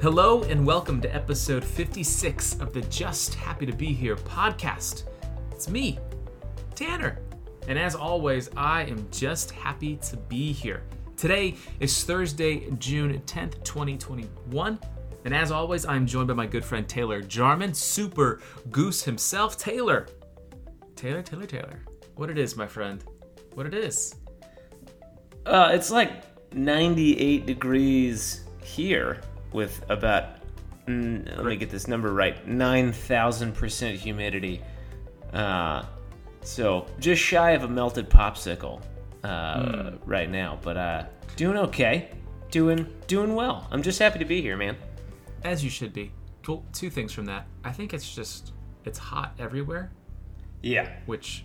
Hello and welcome to episode 56 of the Just Happy to Be Here podcast. It's me, Tanner. And as always, I am just happy to be here. Today is Thursday, June 10th, 2021. And as always, I'm joined by my good friend Taylor Jarman, Super Goose himself. Taylor. Taylor, Taylor, Taylor. What it is, my friend. What it is. Uh, it's like 98 degrees here with about, mm, let me get this number right, 9,000% humidity. Uh, so just shy of a melted popsicle uh, right now, but uh, doing okay. Doing doing well. I'm just happy to be here, man. As you should be. Well, two things from that. I think it's just, it's hot everywhere, Yeah. which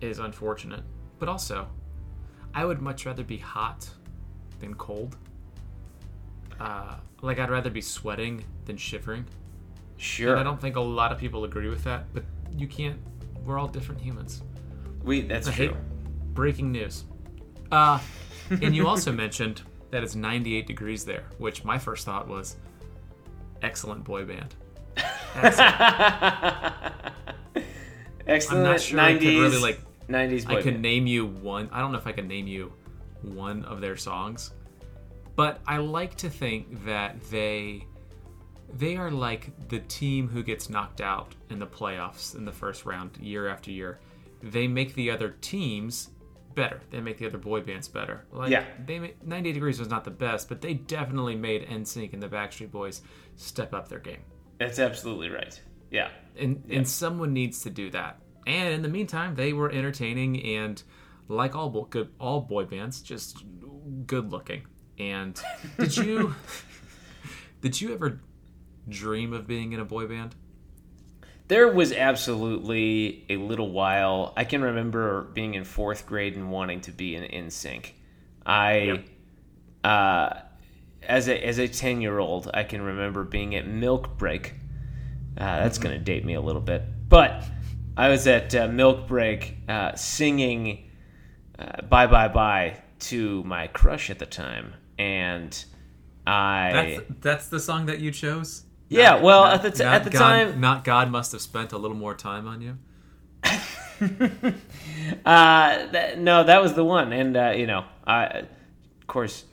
is unfortunate. But also, I would much rather be hot than cold. Uh, like, I'd rather be sweating than shivering. Sure. And I don't think a lot of people agree with that, but you can't. We're all different humans. we that's I true. breaking news. Uh, and you also mentioned that it's 98 degrees there, which my first thought was excellent boy band. Excellent. I'm not sure 90s, I could really like. 90s boy I could band. name you one. I don't know if I could name you one of their songs, but I like to think that they they are like the team who gets knocked out in the playoffs in the first round year after year. They make the other teams better. They make the other boy bands better. Like Yeah. they made, 98 Degrees was not the best, but they definitely made NSYNC and the Backstreet Boys step up their game. That's absolutely right. Yeah. And and someone needs to do that. And in the meantime, they were entertaining and like all bo- good all boy bands, just good looking. And did you did you ever dream of being in a boy band? There was absolutely a little while. I can remember being in fourth grade and wanting to be NSYNC. I, uh, as a as a ten year old, I can remember being at Milk Break. Uh, that's going to date me a little bit, but I was at uh, Milk Break uh, singing uh, "Bye Bye Bye" to my crush at the time, and I. That's that's the song that you chose. Yeah, Not- well, not- at the t- at the God- time- not God must have spent a little more time on you. Uh, that, no, that was the one, and uh, you know, I of course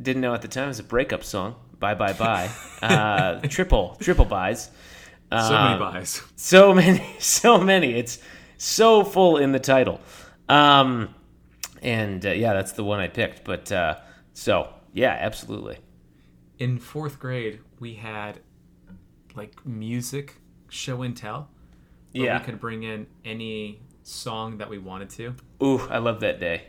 didn't know at the time it was a breakup song. Bye bye bye. uh, triple triple buys. So many Um, buys. So many, so many. It's so full in the title. Um, and uh, yeah, that's the one I picked. But uh, so yeah, absolutely. In fourth grade, we had like music show and tell. where Yeah. we could bring in any song that we wanted to. Ooh, I love that day.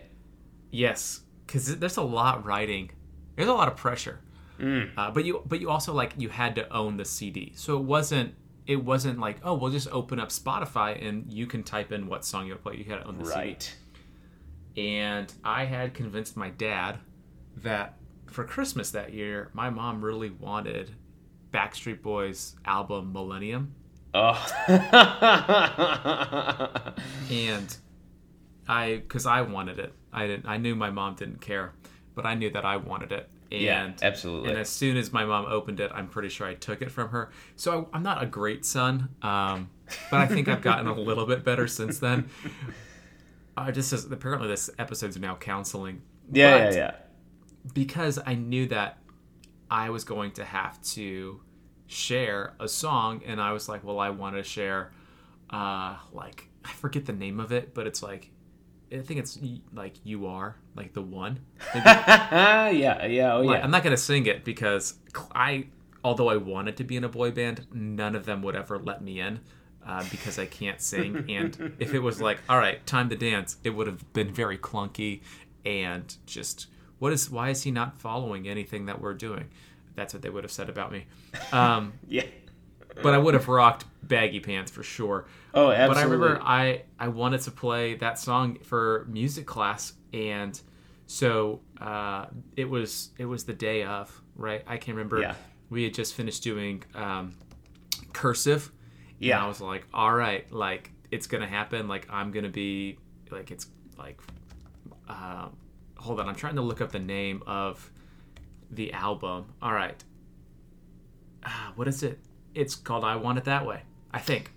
Yes, because there's a lot writing. There's a lot of pressure. Uh, but you, but you also like you had to own the CD, so it wasn't. It wasn't like oh we'll just open up Spotify and you can type in what song you want to play. You had to own the Right. CD. And I had convinced my dad that for Christmas that year, my mom really wanted Backstreet Boys album Millennium. Oh. and I because I wanted it. I didn't. I knew my mom didn't care, but I knew that I wanted it. And, Yeah, absolutely. And as soon as my mom opened it, I'm pretty sure I took it from her. So I, I'm not a great son, um, but I think I've gotten a little bit better since then. I just apparently this episode's now counseling. yeah, But yeah, yeah. Because I knew that I was going to have to share a song, and I was like, well, I want to share, uh, like I forget the name of it, but it's like I think it's like you are like the one. Yeah, yeah, oh like, yeah. I'm not gonna sing it because I, although I wanted to be in a boy band, none of them would ever let me in. Uh, because I can't sing, and if it was like, all right, time to dance, it would have been very clunky and just what is why is he not following anything that we're doing? That's what they would have said about me. Um, yeah. but I would have rocked baggy pants for sure. Oh, absolutely. But I remember I I wanted to play that song for music class, and so uh, it was it was the day of right. I can remember Yeah. we had just finished doing um, cursive. Yeah. and I was like, all right, like it's gonna happen. Like I'm gonna be like it's like uh, hold on, I'm trying to look up the name of the album. All right, ah, what is it? It's called "I Want It That Way," I think.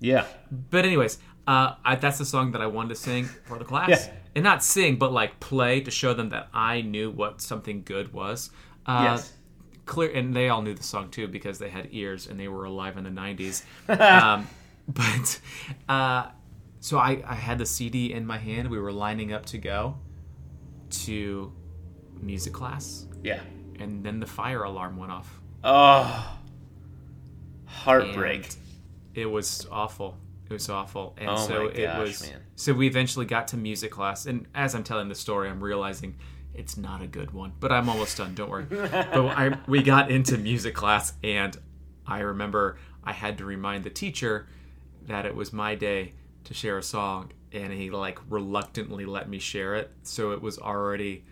Yeah. But anyways, uh, I, that's the song that I wanted to sing for the class, Yeah. and not sing, but like play to show them that I knew what something good was. Uh, Yes. Clear, and they all knew the song too because they had ears and they were alive in the '90s. um, but uh, so I, I had the CD in my hand. We were lining up to go to music class, Yeah. and then the fire alarm went off. Oh. Heartbreak. And it was awful. It was awful. And Oh so my it was man. so we eventually got to music class and as I'm telling the story I'm realizing it's not a good one, but I'm almost done, don't worry. but I we got into music class and I remember I had to remind the teacher that it was my day to share a song and he like reluctantly let me share it. So it was already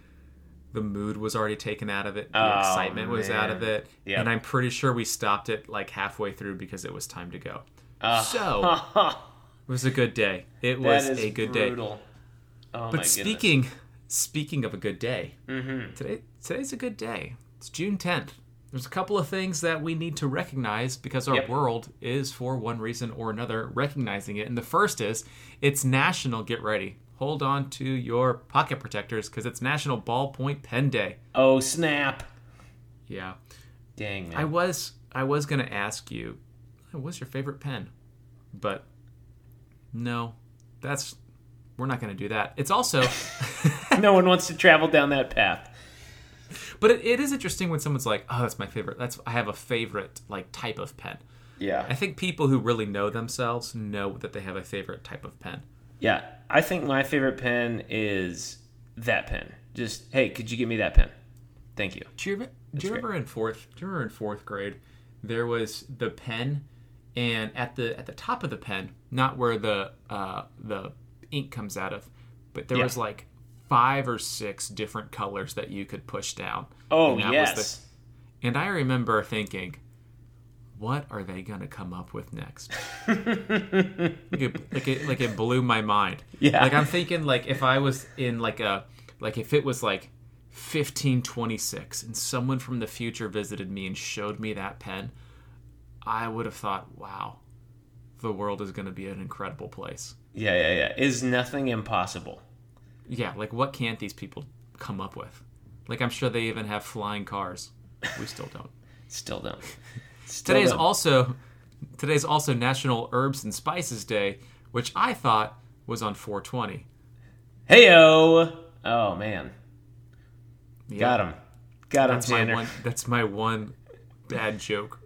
the mood was already taken out of it. The Oh, excitement was out of it. Yep. And I'm pretty sure we stopped it like halfway through because it was time to go. Ah. So it was a good day. It was a good day. Oh But goodness. speaking speaking of a good day, Mm-hmm. today today's a good day. It's June 10th. There's a couple of things that we need to recognize because our Yep. world is, for one reason or another, recognizing it. And the first is it's National Get Ready. Hold on to your pocket protectors because it's National Ballpoint Pen Day. Oh snap! Yeah, Dang man. I was I was gonna ask you, what's your favorite pen, but no, that's we're not gonna do that. It's also. no one wants to travel down that path. But it, it is interesting when someone's like, "Oh, that's my favorite." That's I have a favorite like type of pen. Yeah. I think people who really know themselves know that they have a favorite type of pen. Yeah. I think my favorite pen is that pen. Just hey, could you give me that pen? Thank you. Do you, remember, do you great. in fourth? Do you remember in fourth grade there was the pen, and at the at the top of the pen, not where the uh, the ink comes out of, but there Yeah. was like five or six different colors that you could push down. Oh And yes. And I remember thinking, what are they going to come up with next? like, it, like, it, like it blew my mind. Yeah. Like I'm thinking like if I was in like a like if it was like 1526 and someone from the future visited me and showed me that pen, I would have thought, wow, the world is going to be an incredible place. Yeah, yeah, yeah. Is nothing impossible? Yeah, like what can't these people come up with? Like I'm sure they even have flying cars. We still don't. Still don't. Still Today's don't. also today's also National Herbs and Spices Day, which I thought was on 420. Heyo! Oh man, Yeah, got him. Got him, That's my Tanner. one. That's my one bad joke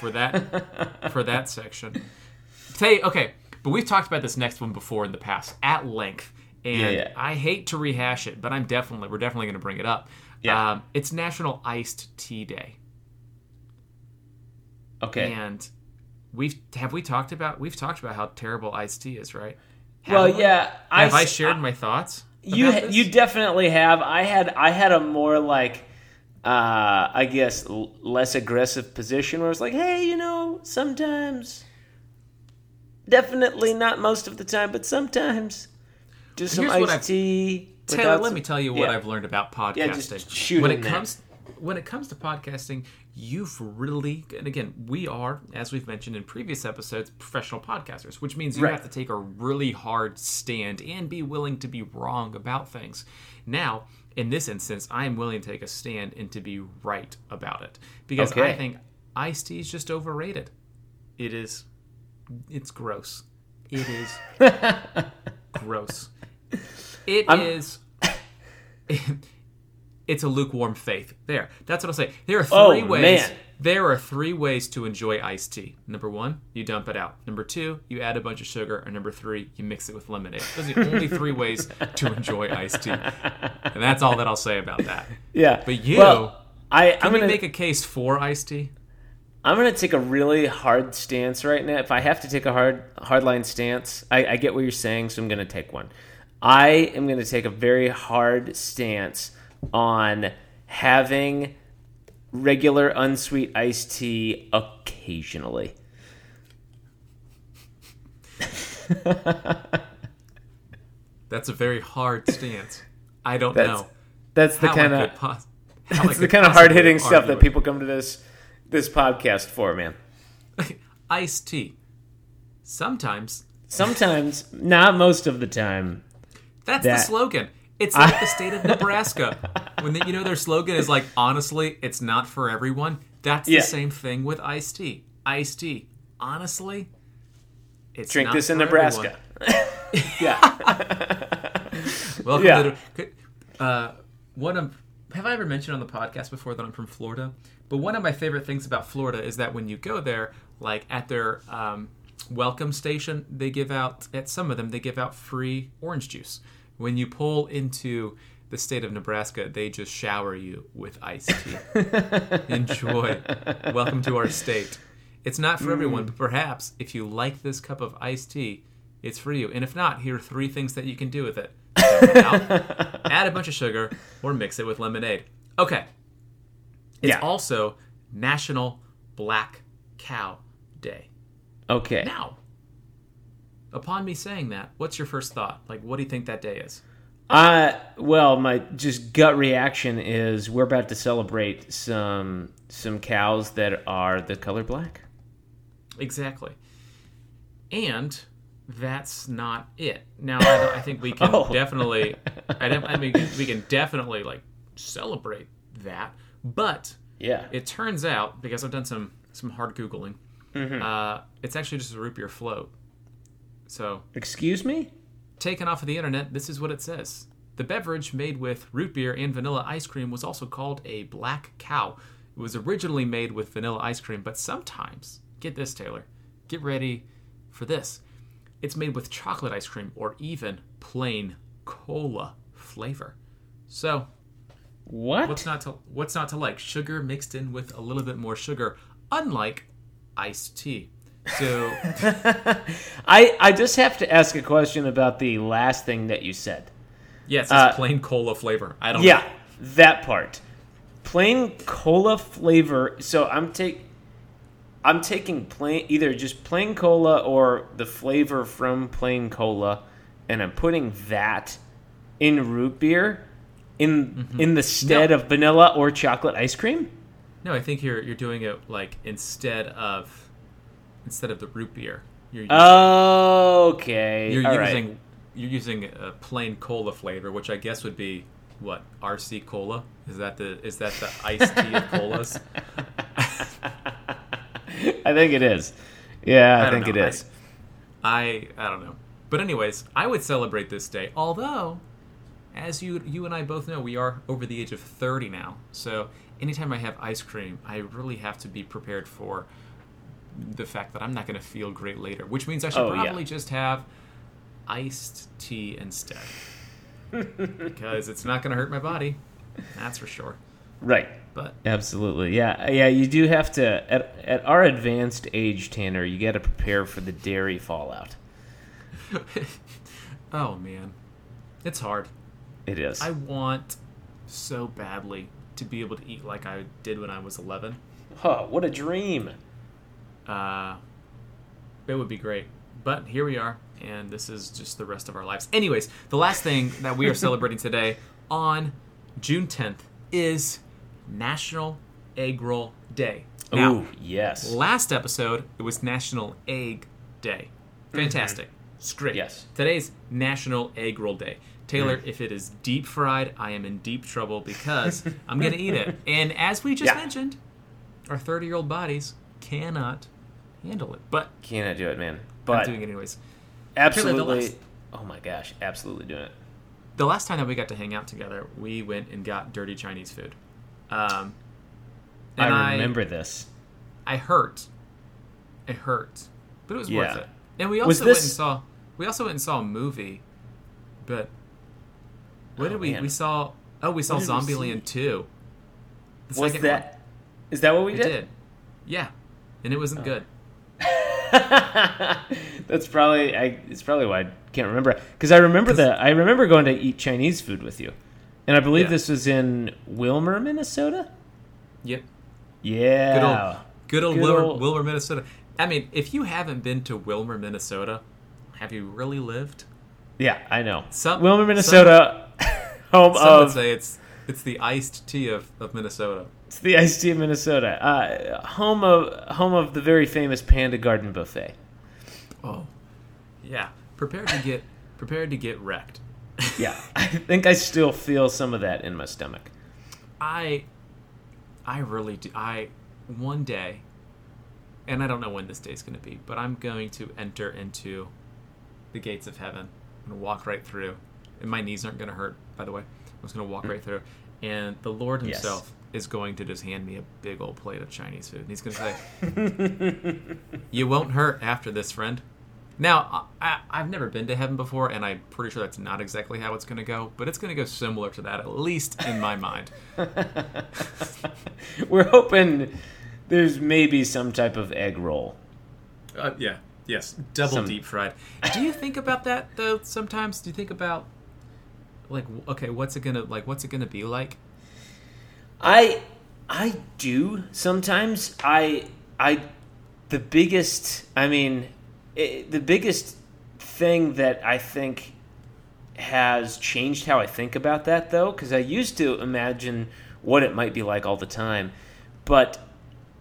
for that for that section. You, okay, but we've talked about this next one before in the past at length, and Yeah, yeah. I hate to rehash it, but I'm definitely we're definitely going to bring it up. Yeah. Um, it's National Iced Tea Day. Okay. And we've have we talked about we've talked about how terrible iced tea is, right? well, Haven't we? yeah. Have I shared my thoughts? You this? you definitely have. I had I had a more like uh I guess l- less aggressive position where it's like, hey, you know, sometimes definitely not most of the time, but sometimes just some Here's iced tea. Taylor, without let me tell you what yeah. I've learned about podcasting. just shoot when it there. comes when it comes to podcasting, you've really and again, we are, as we've mentioned in previous episodes, professional podcasters, which means you Right. have to take a really hard stand and be willing to be wrong about things. Now, in this instance, I am willing to take a stand and to be right about it because I think iced tea is just overrated. It is it's gross. It is gross. It is. It's a lukewarm faith. There. That's what I'll say. There are oh, three Oh, ways. man. There are three ways to enjoy iced tea. Number one, you dump it out. Number two, you add a bunch of sugar. Or number three, you mix it with lemonade. Those are the only three ways to enjoy iced tea. And that's all that I'll say about that. Yeah. But you, well, I Can I'm we gonna make a case for iced tea? I'm gonna take a really hard stance right now. If I have to take a hard hardline stance, I, I get what you're saying, so I'm gonna take one. I am gonna take a very hard stance on having regular unsweet iced tea occasionally. That's a very hard stance. I don't That's know. that's the kind of pos- that's the kind of hard hitting stuff that people come to this this podcast for, man? Iced tea. Sometimes Sometimes, not most of the time. That's the slogan. It's like the state of Nebraska. When they, you know their slogan is like, honestly, it's not for everyone. That's Yeah. the same thing with iced tea. Iced tea. Honestly, it's Drink this in Nebraska. yeah. Welcome Yeah. to uh, one of have I ever mentioned on the podcast before that I'm from Florida? But one of my favorite things about Florida is that when you go there, like at their um, welcome station, they give out at some of them they give out free orange juice. When you pull into the state of Nebraska, they just shower you with iced tea. Enjoy. Welcome to our state. It's not for everyone, mm. but perhaps if you like this cup of iced tea, it's for you. And if not, here are three things that you can do with it. It out, add a bunch of sugar, or mix it with lemonade. Okay. It's Yeah. also National Black Cow Day. Okay. Now, upon me saying that, what's your first thought? Like, what do you think that day is? Uh, well, my just gut reaction is we're about to celebrate some some cows that are the color black. Exactly. And that's not it. Now, I, I think we can Oh. definitely, I, I mean, we can definitely like celebrate that. But Yeah. it turns out, because I've done some some hard googling, uh, it's actually just a root beer float. So Excuse me? taken off of the internet, this is what it says. The beverage made with root beer and vanilla ice cream was also called a black cow. It was originally made with vanilla ice cream, but sometimes, get this, Taylor, get ready for this. It's made with chocolate ice cream or even plain cola flavor. So, What? what's not to what's not to like? Sugar mixed in with a little bit more sugar, unlike iced tea. So, I I just have to ask a question about the last thing that you said. yeah, it says Uh, plain cola flavor. I don't Yeah, that part. Plain cola flavor. So I'm take I'm taking plain either just plain cola or the flavor from plain cola and I'm putting that in root beer in in the stead No. of vanilla or chocolate ice cream? No, I think you're you're doing it like instead of instead of the root beer. You're using, Okay. you're all right. using you're using a plain cola flavor, which I guess would be what RC cola. Is that the is that the iced tea of colas? I think it is. Yeah, I, don't think know. it is. I I don't know. But anyways, I would celebrate this day. Although, as you you and I both know, we are over the age of thirty now. So anytime I have ice cream, I really have to be prepared for the fact that I'm not going to feel great later. Which means I should Oh, yeah. probably just have iced tea instead, because it's not going to hurt my body. That's for sure. right. But Absolutely. Yeah. Yeah, you do have to at at our advanced age, Tanner, you got to prepare for the dairy fallout. oh man, it's hard. It is. I want so badly to be able to eat like I did when I was 11. Huh, what a dream. Uh, it would be great. But here we are, and this is just the rest of our lives. Anyways, the last thing that we are celebrating today on June 10th is National Egg Roll Day. Now, Ooh, yes. last episode, it was National Egg Day. Fantastic. It's great. Yes. Today's National Egg Roll Day. Taylor, if it is deep fried, I am in deep trouble because I'm going to eat it. And as we just Yeah. mentioned, our 30 year old bodies cannot handle it. But Cannot do it, man. I'm But doing it anyways. absolutely. last- Oh my gosh, absolutely doing it. The last time that we got to hang out together, we went and got dirty Chinese food. Um, and I remember this. I hurt. It hurt, but it was worth it. And we also Was went and saw. We also went and saw a movie, but what Oh, did we? man. We saw. Oh, we saw we? Zombieland two. The Was that? Is that what we One. It did? did. Yeah, and it wasn't good. That's probably I. It's probably why I can't remember because I remember that I remember going to eat Chinese food with you, and I believe Yeah. this was in Willmar, Minnesota. Yep. Yeah. Good old, good old, Good Willmar, old- Willmar, Minnesota. I mean, if you haven't been to Willmar, Minnesota, have you really lived? Yeah, I know. Some- Willmar, Minnesota, home Some would of say it's It's the iced tea of, of Minnesota. It's the iced tea of Minnesota, uh, home of home of the very famous Panda Garden Buffet. Oh, yeah. Prepared to get prepared to get wrecked. Yeah, I think I still feel some of that in my stomach. I, I really do. I one day, and I don't know when this day is going to be, but I'm going to enter into the gates of heaven and walk right through. And my knees aren't going to hurt, by the way. I'm just going to walk right through, and the Lord Yes. Himself is going to just hand me a big old plate of Chinese food, and He's going to say, "You won't hurt after this, friend." Now, I, I've never been to heaven before, and I'm pretty sure that's not exactly how it's going to go, but it's going to go similar to that, at least in my mind. We're hoping there's maybe some type of egg roll. Uh, yeah. Yes. Double Some- deep fried. Do you think about that though? Sometimes do you think about like okay, what's it gonna like? What's it gonna be like? I I do sometimes. I I the biggest. I mean, i the biggest thing that I think has changed how I think about that though, because I used to imagine what it might be like all the time, but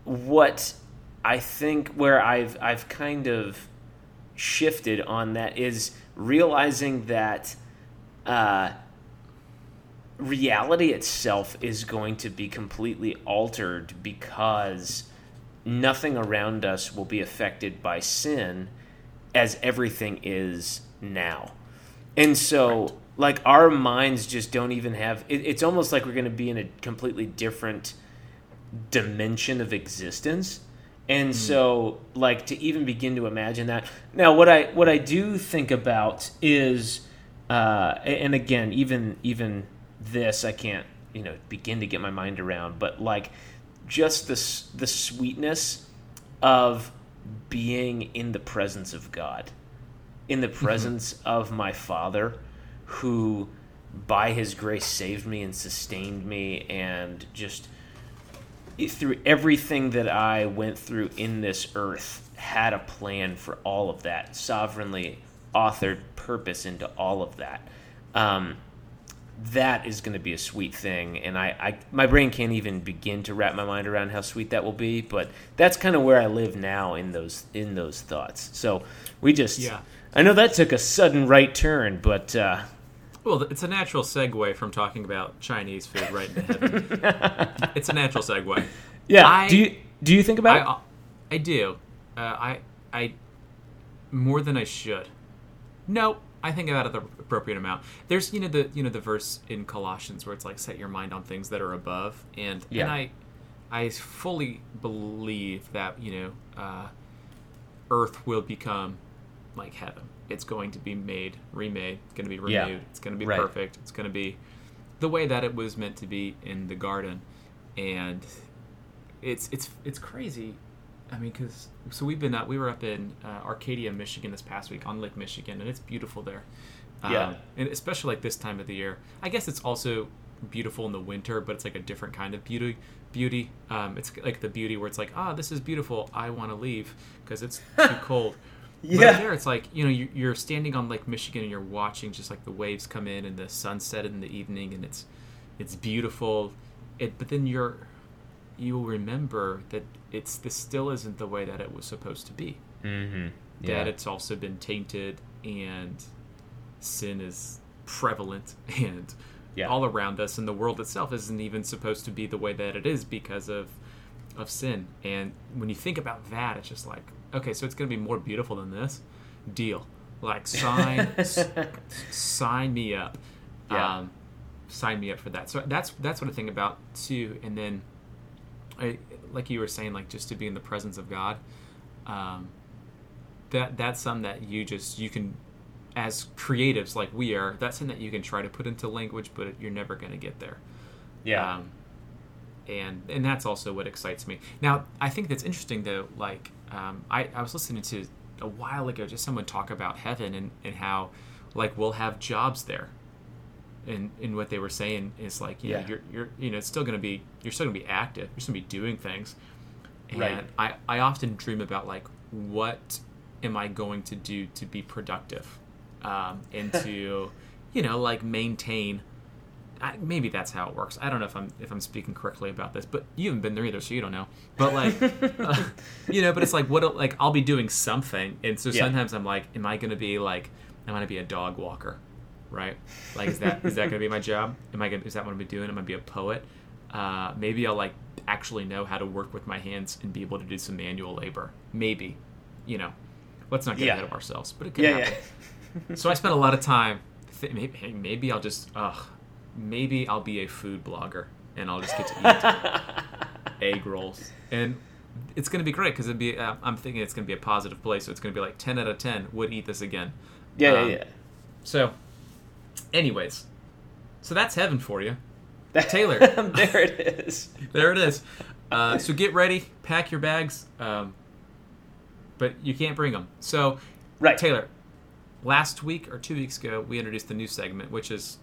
what I think where I've I've kind of shifted on that is realizing that. Uh, reality itself is going to be completely altered because nothing around us will be affected by sin as everything is now. And so, like, our minds just don't even have it, it's almost like we're going to be in a completely different dimension of existence. And so, like, to even begin to imagine that. Now, what I what I do think about is, uh, and again, even even this, I can't you know begin to get my mind around. But like, just the the sweetness of being in the presence of God, in the presence of my Father, who by His grace saved me and sustained me, and just through everything that I went through in this earth, had a plan for all of that, sovereignly authored purpose into all of that. Um, that is going to be a sweet thing, and I, I, my brain can't even begin to wrap my mind around how sweet that will be. But that's kind of where I live now in those in those thoughts. So we just, Yeah. I know that took a sudden right turn, but uh, Well, it's a natural segue from talking about Chinese food right into heaven. it's a natural segue. yeah. I- do you do you think about it? I, I do. Uh, I I more than I should. No, I think about it the appropriate amount. There's you know the you know the verse in Colossians where it's like set your mind on things that are above, and Yeah. and I I fully believe that you know uh, Earth will become like heaven. It's going to be made, remade. It's going to be renewed. Yeah. It's going to be Right. perfect. It's going to be the way that it was meant to be in the garden, and it's it's it's crazy. I mean, because so we've been up, we were up in uh, Arcadia, Michigan this past week on Lake Michigan, and it's beautiful there. Um, Yeah. and especially like this time of the year. I guess it's also beautiful in the winter, but it's like a different kind of beauty. Beauty. Um, it's like the beauty where it's like, ah, this is beautiful. I want to leave because it's too cold. But Yeah. there, it's like you know you- you're standing on Lake Michigan and you're watching just like the waves come in and the sunset in the evening, and it's it's beautiful. It, but then you're you'll remember that it's this still isn't the way that it was supposed to be. Mm-hmm. That it's also been tainted and sin is prevalent and Yeah. all around us, and the world itself isn't even supposed to be the way that it is because of of sin. And when you think about that, it's just like, okay, so it's going to be more beautiful than this. Deal. Like sign s- sign me up. Yeah. Um, sign me up for that. So that's that's what I think about too. And then, I like you were saying, like just to be in the presence of God. Um, that that's something that you just you can, as creatives like we are, that's something that you can try to put into language, but you're never going to get there. Yeah. Um, and and that's also what excites me. Now, I think that's interesting though. Like, um, I I was listening to a while ago just someone talk about heaven and and how like we'll have jobs there. And, and what they were saying is like you know you're, you're you know it's still gonna be you're still gonna be active you're still gonna be doing things and Right. I, I often dream about like what am I going to do to be productive um, and to you know like maintain I, maybe that's how it works. I don't know if I'm if I'm speaking correctly about this, but you haven't been there either, so you don't know. But like, uh, you know, but it's like what like I'll be doing something, and so Yeah. sometimes I'm like, am I to be like, am I to be a dog walker, right? Like, is that is that going to be my job? Am I gonna, is that what I'm gonna be doing? Am I gonna be a poet? Uh, maybe I'll like actually know how to work with my hands and be able to do some manual labor. Maybe, you know, let's not get Yeah. ahead of ourselves, but it could Yeah, happen yeah. so I spent a lot of time. Th- maybe, maybe I'll just, ugh, maybe I'll be a food blogger and I'll just get to eat egg rolls, and it's gonna be great because it'd be. Uh, I'm thinking it's gonna be a positive place, so it's gonna be like 10 out of 10 would eat this again. yeah, Um, yeah, yeah. So, anyways, so that's heaven for you. Taylor. there it is. There it is. Uh, so get ready, pack your bags, um, but you can't bring them. So Right. Taylor, last week or two weeks ago, we introduced the new segment, which is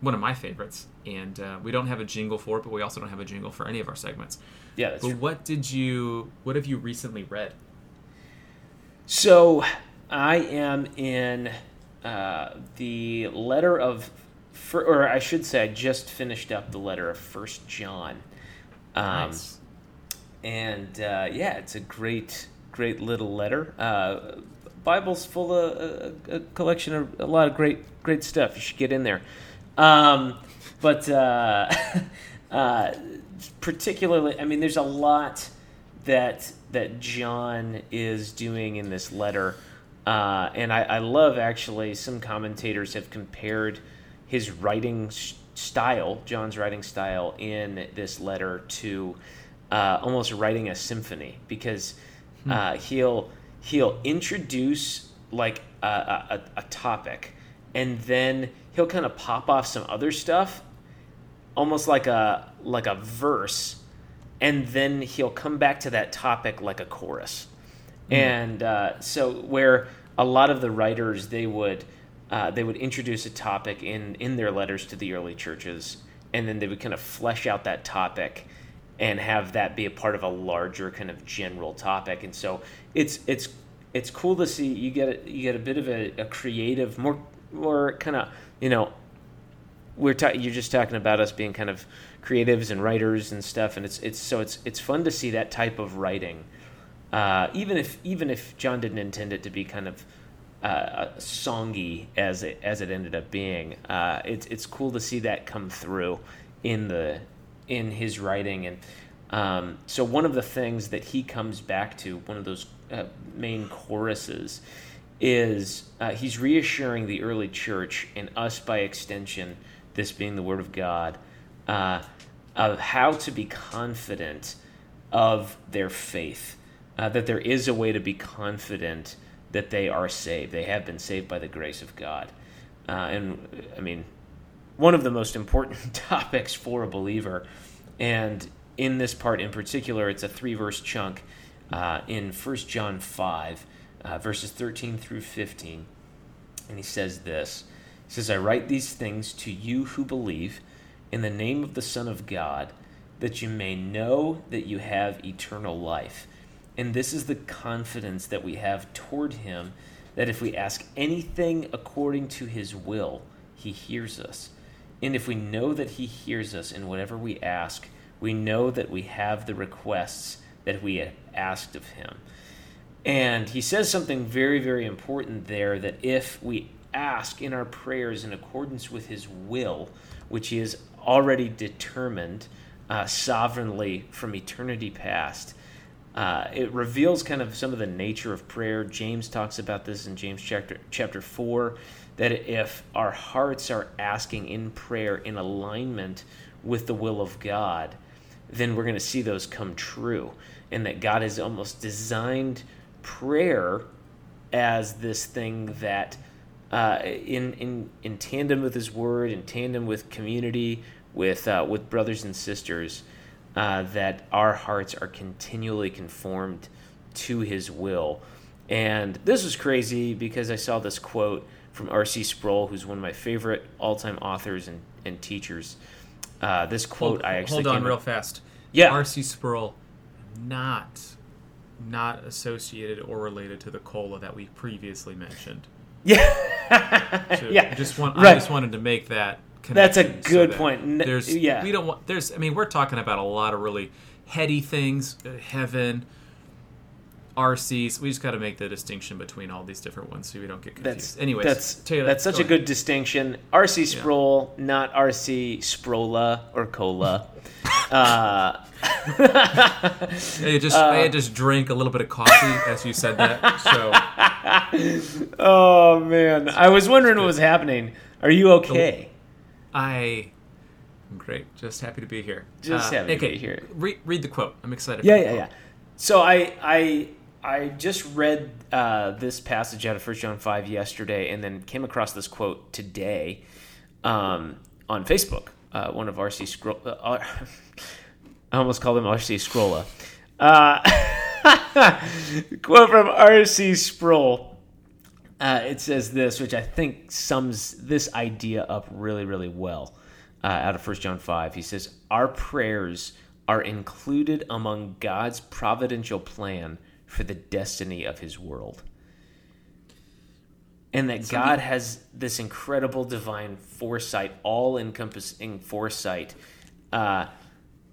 one of my favorites. And uh, we don't have a jingle for it, but we also don't have a jingle for any of our segments. Yeah, that's But true. what did you, what have you recently read? So I am in uh, the letter of, fir- or I should say, I just finished up the letter of First John. Um, Nice. and uh, yeah, it's a great, great little letter. Uh, Bible's full of a, a collection of a lot of great, great stuff. You should get in there. Um, but uh, uh, particularly, I mean, there's a lot that that John is doing in this letter, uh, and I, I love actually. Some commentators have compared his writing style, John's writing style, in this letter to uh, almost writing a symphony because uh, he'll he'll introduce like a, a, a topic, and then he'll kind of pop off some other stuff, almost like a like a verse and then he'll come back to that topic like a chorus. And uh, so, where a lot of the writers they would uh, they would introduce a topic in in their letters to the early churches, and then they would kind of flesh out that topic and have that be a part of a larger kind of general topic. And so, it's it's it's cool to see you get a, you get a bit of a, a creative, more more kind of you know we're ta- you're just talking about us being kind of creatives and writers and stuff, and it's it's so it's it's fun to see that type of writing, uh, even if even if John didn't intend it to be kind of uh, songy as it as it ended up being. Uh, it's it's cool to see that come through in the in his writing, and um, so one of the things that he comes back to, one of those uh, main choruses, is uh, he's reassuring the early church and us by extension, this being the Word of God, uh, of how to be confident of their faith, uh, that there is a way to be confident that they are saved. They have been saved by the grace of God. Uh, and I mean, one of the most important topics for a believer. And in this part in particular, it's a three verse chunk uh, in 1 John 5, uh, verses 13 through 15. And he says this He says, I write these things to you who believe in the name of the Son of God, that you may know that you have eternal life. And this is the confidence that we have toward him that if we ask anything according to his will, he hears us. And if we know that he hears us in whatever we ask, we know that we have the requests that we have asked of him. And he says something very, very important there that if we ask in our prayers in accordance with his will, which he has already determined uh, sovereignly from eternity past, uh, it reveals kind of some of the nature of prayer. James talks about this in James chapter chapter four, that if our hearts are asking in prayer in alignment with the will of God, then we're going to see those come true, and that God has almost designed prayer as this thing that, uh, in in in tandem with His Word, in tandem with community, with uh, with brothers and sisters uh, that our hearts are continually conformed to His will. And this was crazy because I saw this quote from R.C. Sproul, who's one of my favorite all-time authors and, and teachers. Uh, this quote Hold, I actually hold on real up- fast. Yeah. R.C. Sproul, not not associated or related to the cola that we previously mentioned. Yeah, So yeah. Just want I just wanted to make that That's a so good that point. There's yeah. we don't want there's I mean we're talking about a lot of really heady things, uh, heaven, RCs. We just got to make the distinction between all these different ones so we don't get confused. That's Anyways, that's Taylor, that's such go a ahead. good distinction. RC Sproul, not RC Sprola or Cola. uh, I just I had just drank a little bit of coffee as you said that. So oh man, I was wondering what was happening. Are you okay? I am great. Just happy to be here. Just Uh, happy to be here. Read, read the quote. I'm excited. Yeah, yeah, yeah. So I I I just read uh, this passage out of First John five yesterday, and then came across this quote today um, on Facebook. Uh, one of RC Scroll. Uh, uh, I almost called him RC Scrolla. Uh, quote from RC Sproul. Uh, it says this, which I think sums this idea up really, really well. Uh, out of 1 John 5, he says, Our prayers are included among God's providential plan for the destiny of his world. And that God has this incredible divine foresight, all encompassing foresight, uh,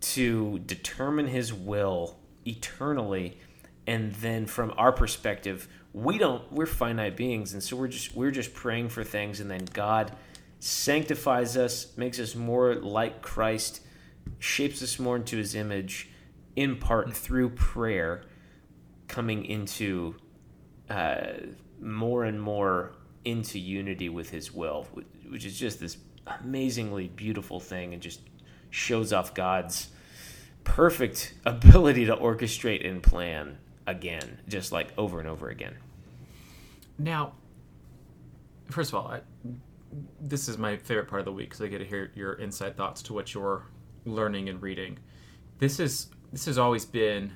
to determine his will eternally and then from our perspective we don't we're finite beings and so we're just we're just praying for things and then god sanctifies us makes us more like christ shapes us more into his image in part through prayer coming into uh, more and more into unity with his will which is just this amazingly beautiful thing and just shows off god's perfect ability to orchestrate and plan again, just like over and over again. Now, first of all, I, this is my favorite part of the week because I get to hear your inside thoughts to what you're learning and reading. This is this has always been,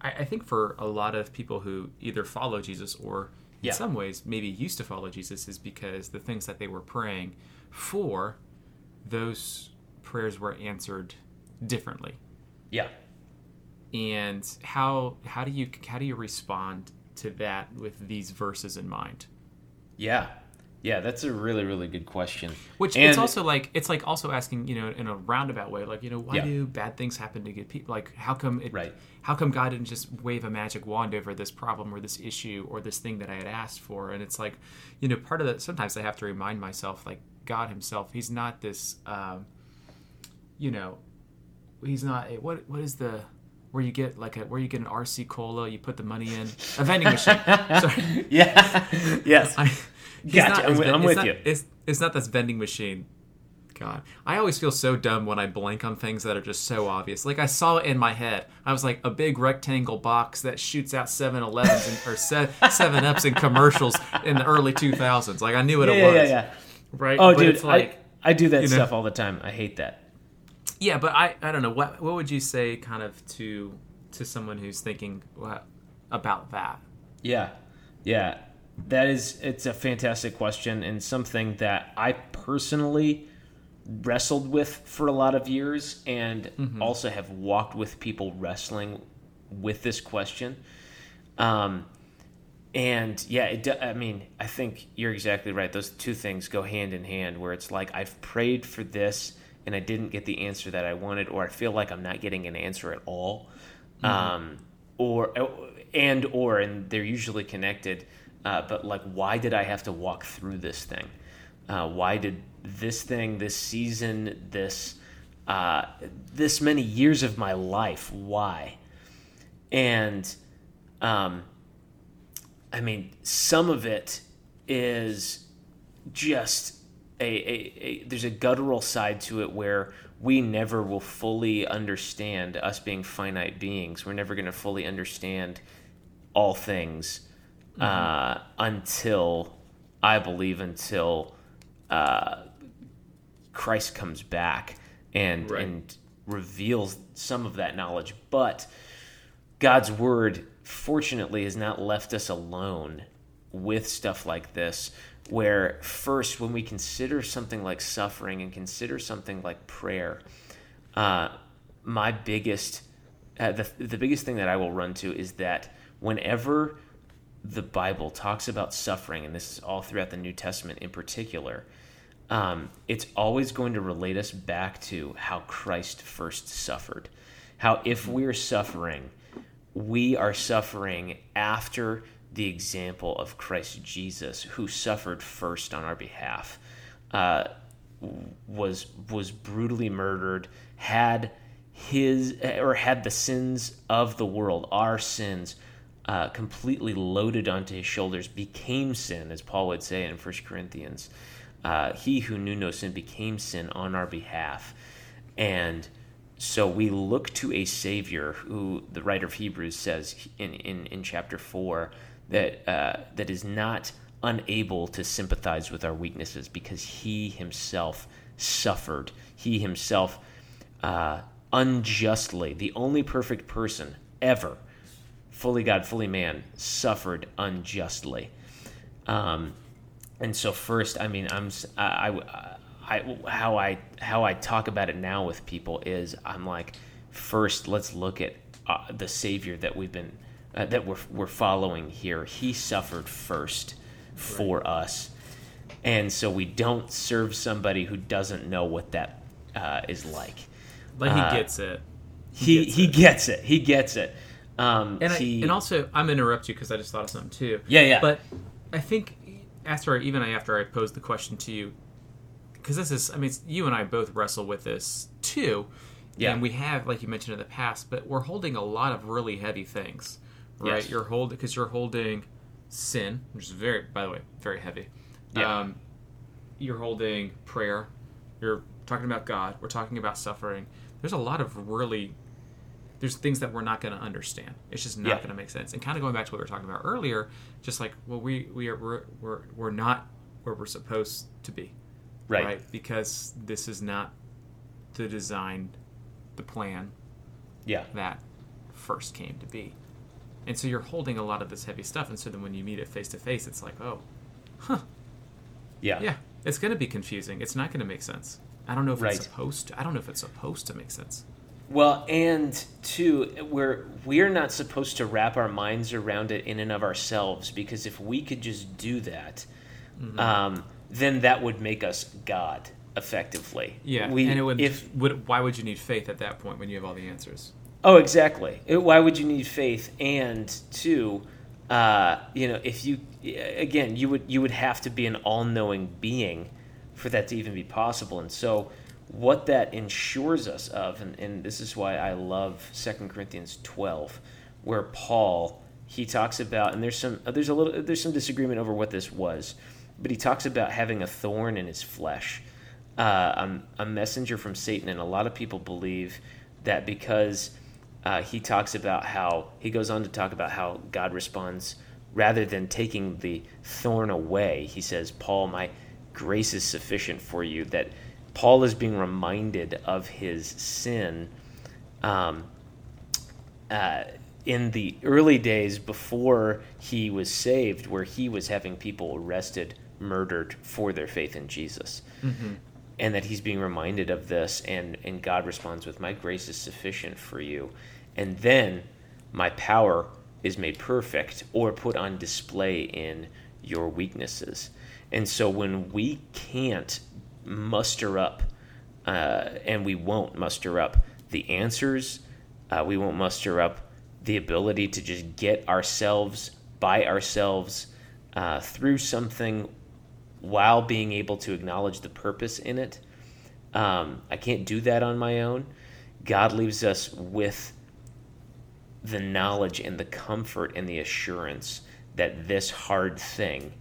I, I think, for a lot of people who either follow Jesus or in Yeah. some ways maybe used to follow Jesus, is because the things that they were praying for, those prayers were answered differently Yeah. And how how do you how do you respond to that with these verses in mind Yeah. Yeah, that's a really, really good question. which And- it's also like it's like also asking you know in a roundabout way like you know why Yeah. do bad things happen to good people like how come it Right. how come god didn't just wave a magic wand over this problem or this issue or this thing that i had asked for and it's like you know part of that sometimes i have to remind myself like god himself he's not this um you know he's not a, what what is the where you get like a where you get an RC cola, you put the money in a vending machine. Sorry, Yeah. yes. I, gotcha. Not, I'm, with- I'm with not- you. It's it's not this vending machine. God, I always feel so dumb when I blank on things that are just so obvious. Like I saw it in my head. I was like a big rectangle box that shoots out 7-Elevens or 7-Ups in commercials in the early 2000s. Like I knew what yeah, it yeah, was. yeah, yeah. Right? Oh, But dude, it's like I, I do that you know- stuff all the time. I hate that. Yeah, but I, I don't know what what would you say kind of to to someone who's thinking what, about that? Yeah, yeah, that is it's a fantastic question and something that I personally wrestled with for a lot of years, and also have walked with people wrestling with this question. Um, and yeah, it, I mean, I think you're exactly right. Those two things go hand in hand. Where it's like I've prayed for this and I didn't get the answer that I wanted, or I feel like I'm not getting an answer at all, um, or and or and they're usually connected. Uh, but like, why did I have to walk through this thing? Uh, why did this thing, this season, this uh, this many years of my life? Why? And um, I mean, some of it is just a, a, a there's a guttural side to it where we never will fully understand us being finite beings. We're never going to fully understand all things uh, until I believe until uh, Christ comes back and Right. and reveals some of that knowledge. But God's word, fortunately, has not left us alone with stuff like this. Where first, when we consider something like suffering and consider something like prayer, uh, my biggest, uh, the the biggest thing that I will run to is that whenever the Bible talks about suffering, and this is all throughout the New Testament in particular, um, it's always going to relate us back to how Christ first suffered. How if we're suffering, we are suffering after the example of Christ Jesus, who suffered first on our behalf, uh, was was brutally murdered, had his or had the sins of the world, our sins, uh, completely loaded onto his shoulders, became sin, as Paul would say in 1 Corinthians. Uh, he who knew no sin became sin on our behalf. And so we look to a Savior who the writer of Hebrews says in, in, in chapter 4 that, uh, that is not unable to sympathize with our weaknesses because he himself suffered. He himself uh, unjustly, the only perfect person ever, fully God, fully man, suffered unjustly. Um, and so first, I mean, I'm I, I, I how I how I talk about it now with people is I'm like, first let's look at uh, the Savior that we've been uh, that we're we're following here. He suffered first for right. us, and so we don't serve somebody who doesn't know what that uh, is like. Like he uh, gets it. He he gets, he it. gets it. He gets it. Um, and he, I, and also I'm interrupt you because I just thought of something too. Yeah, yeah. But I think after even after I posed the question to you, because this is I mean you and I both wrestle with this too. Yeah. And we have, like you mentioned in the past, but we're holding a lot of really heavy things, right? Yes. You're holding because you're holding sin, which is very, by the way, very heavy. Yeah. Um, you're holding prayer. You're talking about God. We're talking about suffering. There's a lot of really there's things that we're not going to understand. It's just not yeah. going to make sense. And kind of going back to what we were talking about earlier, just like well, we we are we're we're, we're not where we're supposed to be, right? right? Because this is not the design, the plan, yeah, that first came to be. And so you're holding a lot of this heavy stuff, and so then when you meet it face to face, it's like, oh, huh, yeah, yeah, it's going to be confusing. It's not going to make sense. I don't know if right. it's supposed to. I don't know if it's supposed to make sense. Well, and two, we're we're not supposed to wrap our minds around it in and of ourselves because if we could just do that, mm-hmm. um, then that would make us God effectively. Yeah, we, and it would. If would, why would you need faith at that point when you have all the answers? Oh, exactly. Why would you need faith? And two, uh, you know, if you again, you would you would have to be an all-knowing being for that to even be possible, and so what that ensures us of, and, and this is why I love 2 Corinthians 12, where Paul he talks about, and there's some there's a little there's some disagreement over what this was, but he talks about having a thorn in his flesh, uh, a, a messenger from Satan, and a lot of people believe that because uh, he talks about how he goes on to talk about how God responds rather than taking the thorn away. He says, "Paul, my grace is sufficient for you." That Paul is being reminded of his sin um, uh, in the early days before he was saved, where he was having people arrested, murdered for their faith in Jesus. Mm-hmm. And that he's being reminded of this, and, and God responds with, My grace is sufficient for you. And then my power is made perfect or put on display in your weaknesses. And so when we can't muster up, uh, and we won't muster up the answers. Uh, we won't muster up the ability to just get ourselves by ourselves uh, through something while being able to acknowledge the purpose in it. Um, I can't do that on my own. God leaves us with the knowledge and the comfort and the assurance that this hard thing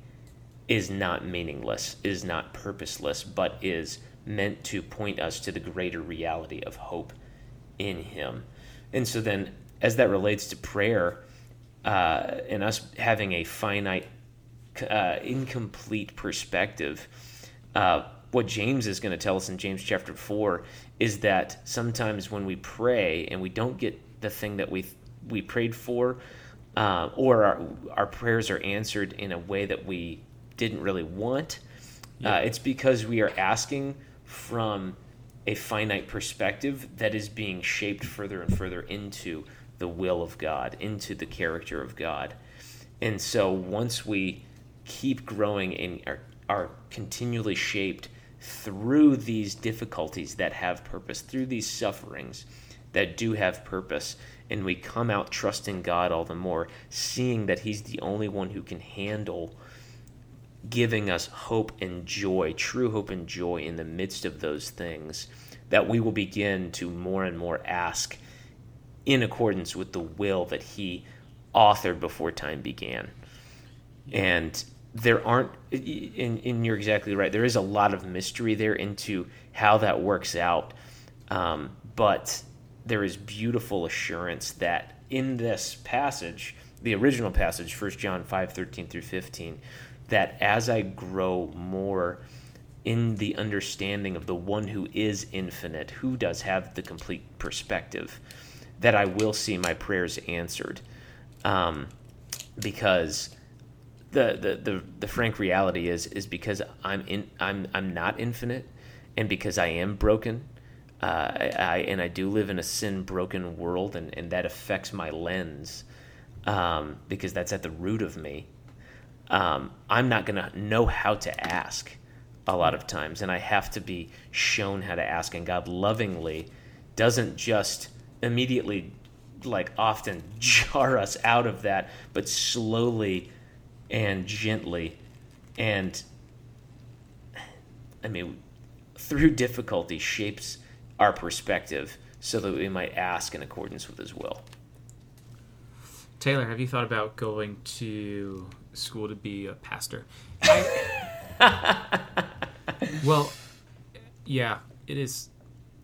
is not meaningless, is not purposeless, but is meant to point us to the greater reality of hope in Him. And so then, as that relates to prayer uh, and us having a finite, uh, incomplete perspective, uh, what James is going to tell us in James chapter 4 is that sometimes when we pray and we don't get the thing that we we prayed for, uh, or our, our prayers are answered in a way that we didn't really want. Yeah. Uh, it's because we are asking from a finite perspective that is being shaped further and further into the will of God, into the character of God. And so once we keep growing and are, are continually shaped through these difficulties that have purpose, through these sufferings that do have purpose, and we come out trusting God all the more, seeing that He's the only one who can handle giving us hope and joy, true hope and joy in the midst of those things, that we will begin to more and more ask in accordance with the will that He authored before time began. And there aren't, and, and you're exactly right, there is a lot of mystery there into how that works out. Um, but there is beautiful assurance that in this passage, the original passage, 1 John 5 13 through 15, that as I grow more in the understanding of the one who is infinite, who does have the complete perspective, that I will see my prayers answered. Um, because the, the, the, the frank reality is is because I'm in I'm I'm not infinite, and because I am broken, uh, I, I, and I do live in a sin broken world, and, and that affects my lens, um, because that's at the root of me um, I'm not to know how to ask a lot of times, and I have to be shown how to ask. And God lovingly doesn't just immediately, like often, jar us out of that, but slowly and gently, and I mean, through difficulty, shapes our perspective so that we might ask in accordance with His will. Taylor, have you thought about going to school to be a pastor. I, well, yeah, it is.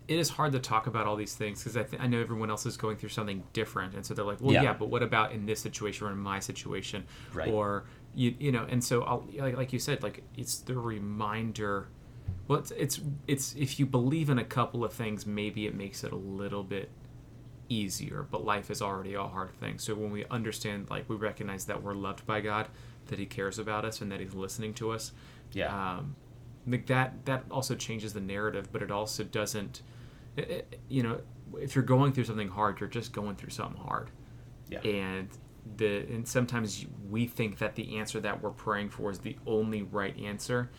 It is hard to talk about all these things because I, th- I know everyone else is going through something different, and so they're like, "Well, yeah, yeah but what about in this situation or in my situation?" Right. Or you, you know, and so I'll, like, like you said, like it's the reminder. Well, it's, it's it's if you believe in a couple of things, maybe it makes it a little bit easier, but life is already a hard thing. So when we understand, like, we recognize that we're loved by God, that He cares about us, and that He's listening to us. Yeah. Um, like that that also changes the narrative, but it also doesn't. It, it, you know, if you're going through something hard, you're just going through something hard. Yeah. And the and sometimes we think that the answer that we're praying for is the only right answer,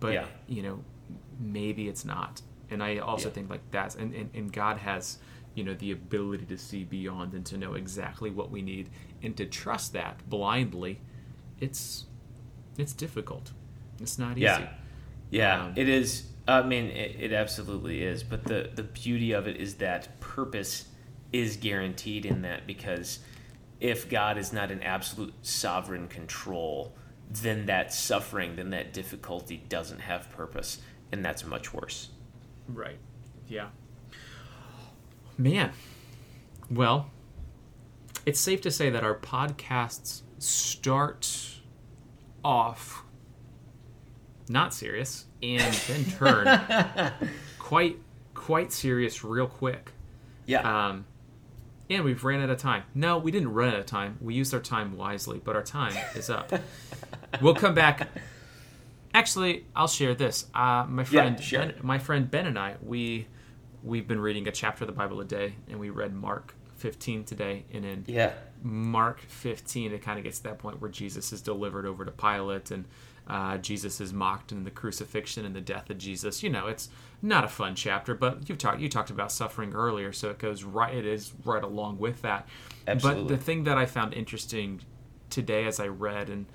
but yeah. you know, maybe it's not. And I also yeah. think like that's and, and, and God has you know the ability to see beyond and to know exactly what we need and to trust that blindly it's it's difficult it's not easy yeah yeah um, it is i mean it, it absolutely is but the the beauty of it is that purpose is guaranteed in that because if god is not in absolute sovereign control then that suffering then that difficulty doesn't have purpose and that's much worse. Right. Yeah. Man, well, it's safe to say that our podcasts start off not serious and then turn quite quite serious real quick. Yeah. Um, and we've ran out of time. No, we didn't run out of time. We used our time wisely, but our time is up. we'll come back. Actually, I'll share this. Uh, my friend, yeah, sure. ben, my friend Ben and I, we we've been reading a chapter of the Bible a day, and we read Mark 15 today, and in yeah. Mark 15, it kind of gets to that point where Jesus is delivered over to Pilate, and uh, Jesus is mocked in the crucifixion and the death of Jesus. You know, it's not a fun chapter, but you've talked you talked about suffering earlier, so it goes right. It is right along with that. Absolutely. But the thing that I found interesting today, as I read and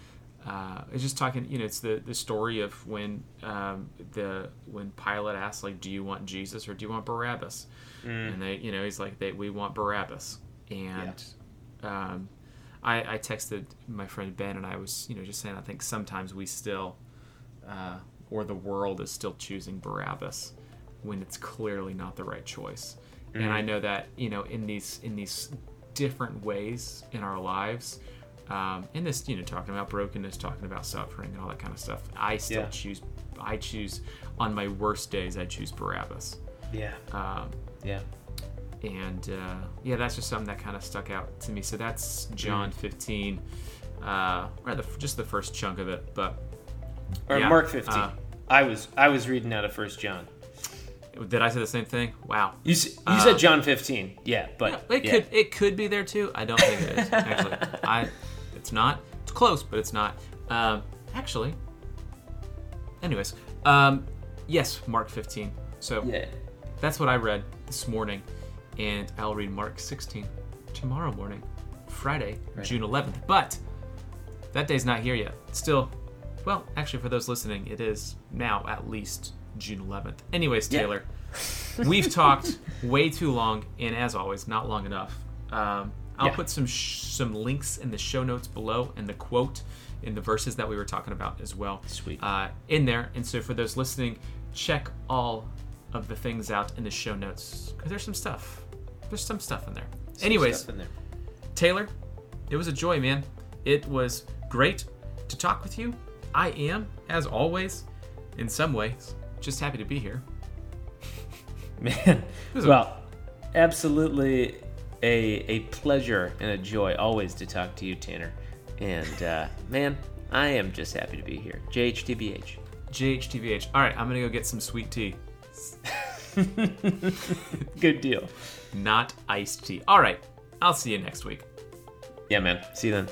uh, it's just talking. You know, it's the the story of when um, the when Pilate asks like, "Do you want Jesus or do you want Barabbas?" Mm. And they, you know, he's like, "They we want Barabbas." And yeah. um, I, I texted my friend Ben and I was, you know, just saying I think sometimes we still, uh, or the world is still choosing Barabbas when it's clearly not the right choice. Mm. And I know that you know in these in these different ways in our lives um, and this, you know, talking about brokenness, talking about suffering, and all that kind of stuff. I still yeah. choose. I choose on my worst days. I choose Barabbas. Yeah. Um, yeah. And uh, yeah, that's just something that kind of stuck out to me. So that's John mm. 15, uh, or the, just the first chunk of it. But or yeah, Mark 15. Uh, I was I was reading out of First John. Did I say the same thing? Wow. You, you uh, said John 15. Yeah, but yeah, it yeah. could it could be there too. I don't think it is actually. I it's not. It's close, but it's not. Um, actually, anyways, um, Yes, Mark 15. So Yeah. that's what I read this morning, and I'll read Mark 16 tomorrow morning, Friday, June 11th. But that day's not here yet. Still, well, actually, for those listening, it is now at least June 11th. Anyways, Yeah. Taylor, we've talked way too long, and as always, not long enough. Um, I'll Yeah. put some sh- some links in the show notes below and the quote in the verses that we were talking about as well. Sweet. Uh, in there, and so for those listening, check all of the things out in the show notes because there's some stuff. There's some stuff in there. Some Anyways, stuff in there. Taylor, it was a joy, man. It was great to talk with you. I am, as always, in some ways, just happy to be here. Man, was a- well, absolutely a a pleasure and a joy always to talk to you, Tanner. And uh, man, I am just happy to be here. JHTBH. JHTVH. All right, I'm gonna go get some sweet tea, Good deal. Not iced tea. All right, I'll see you next week. Yeah, man. See you then.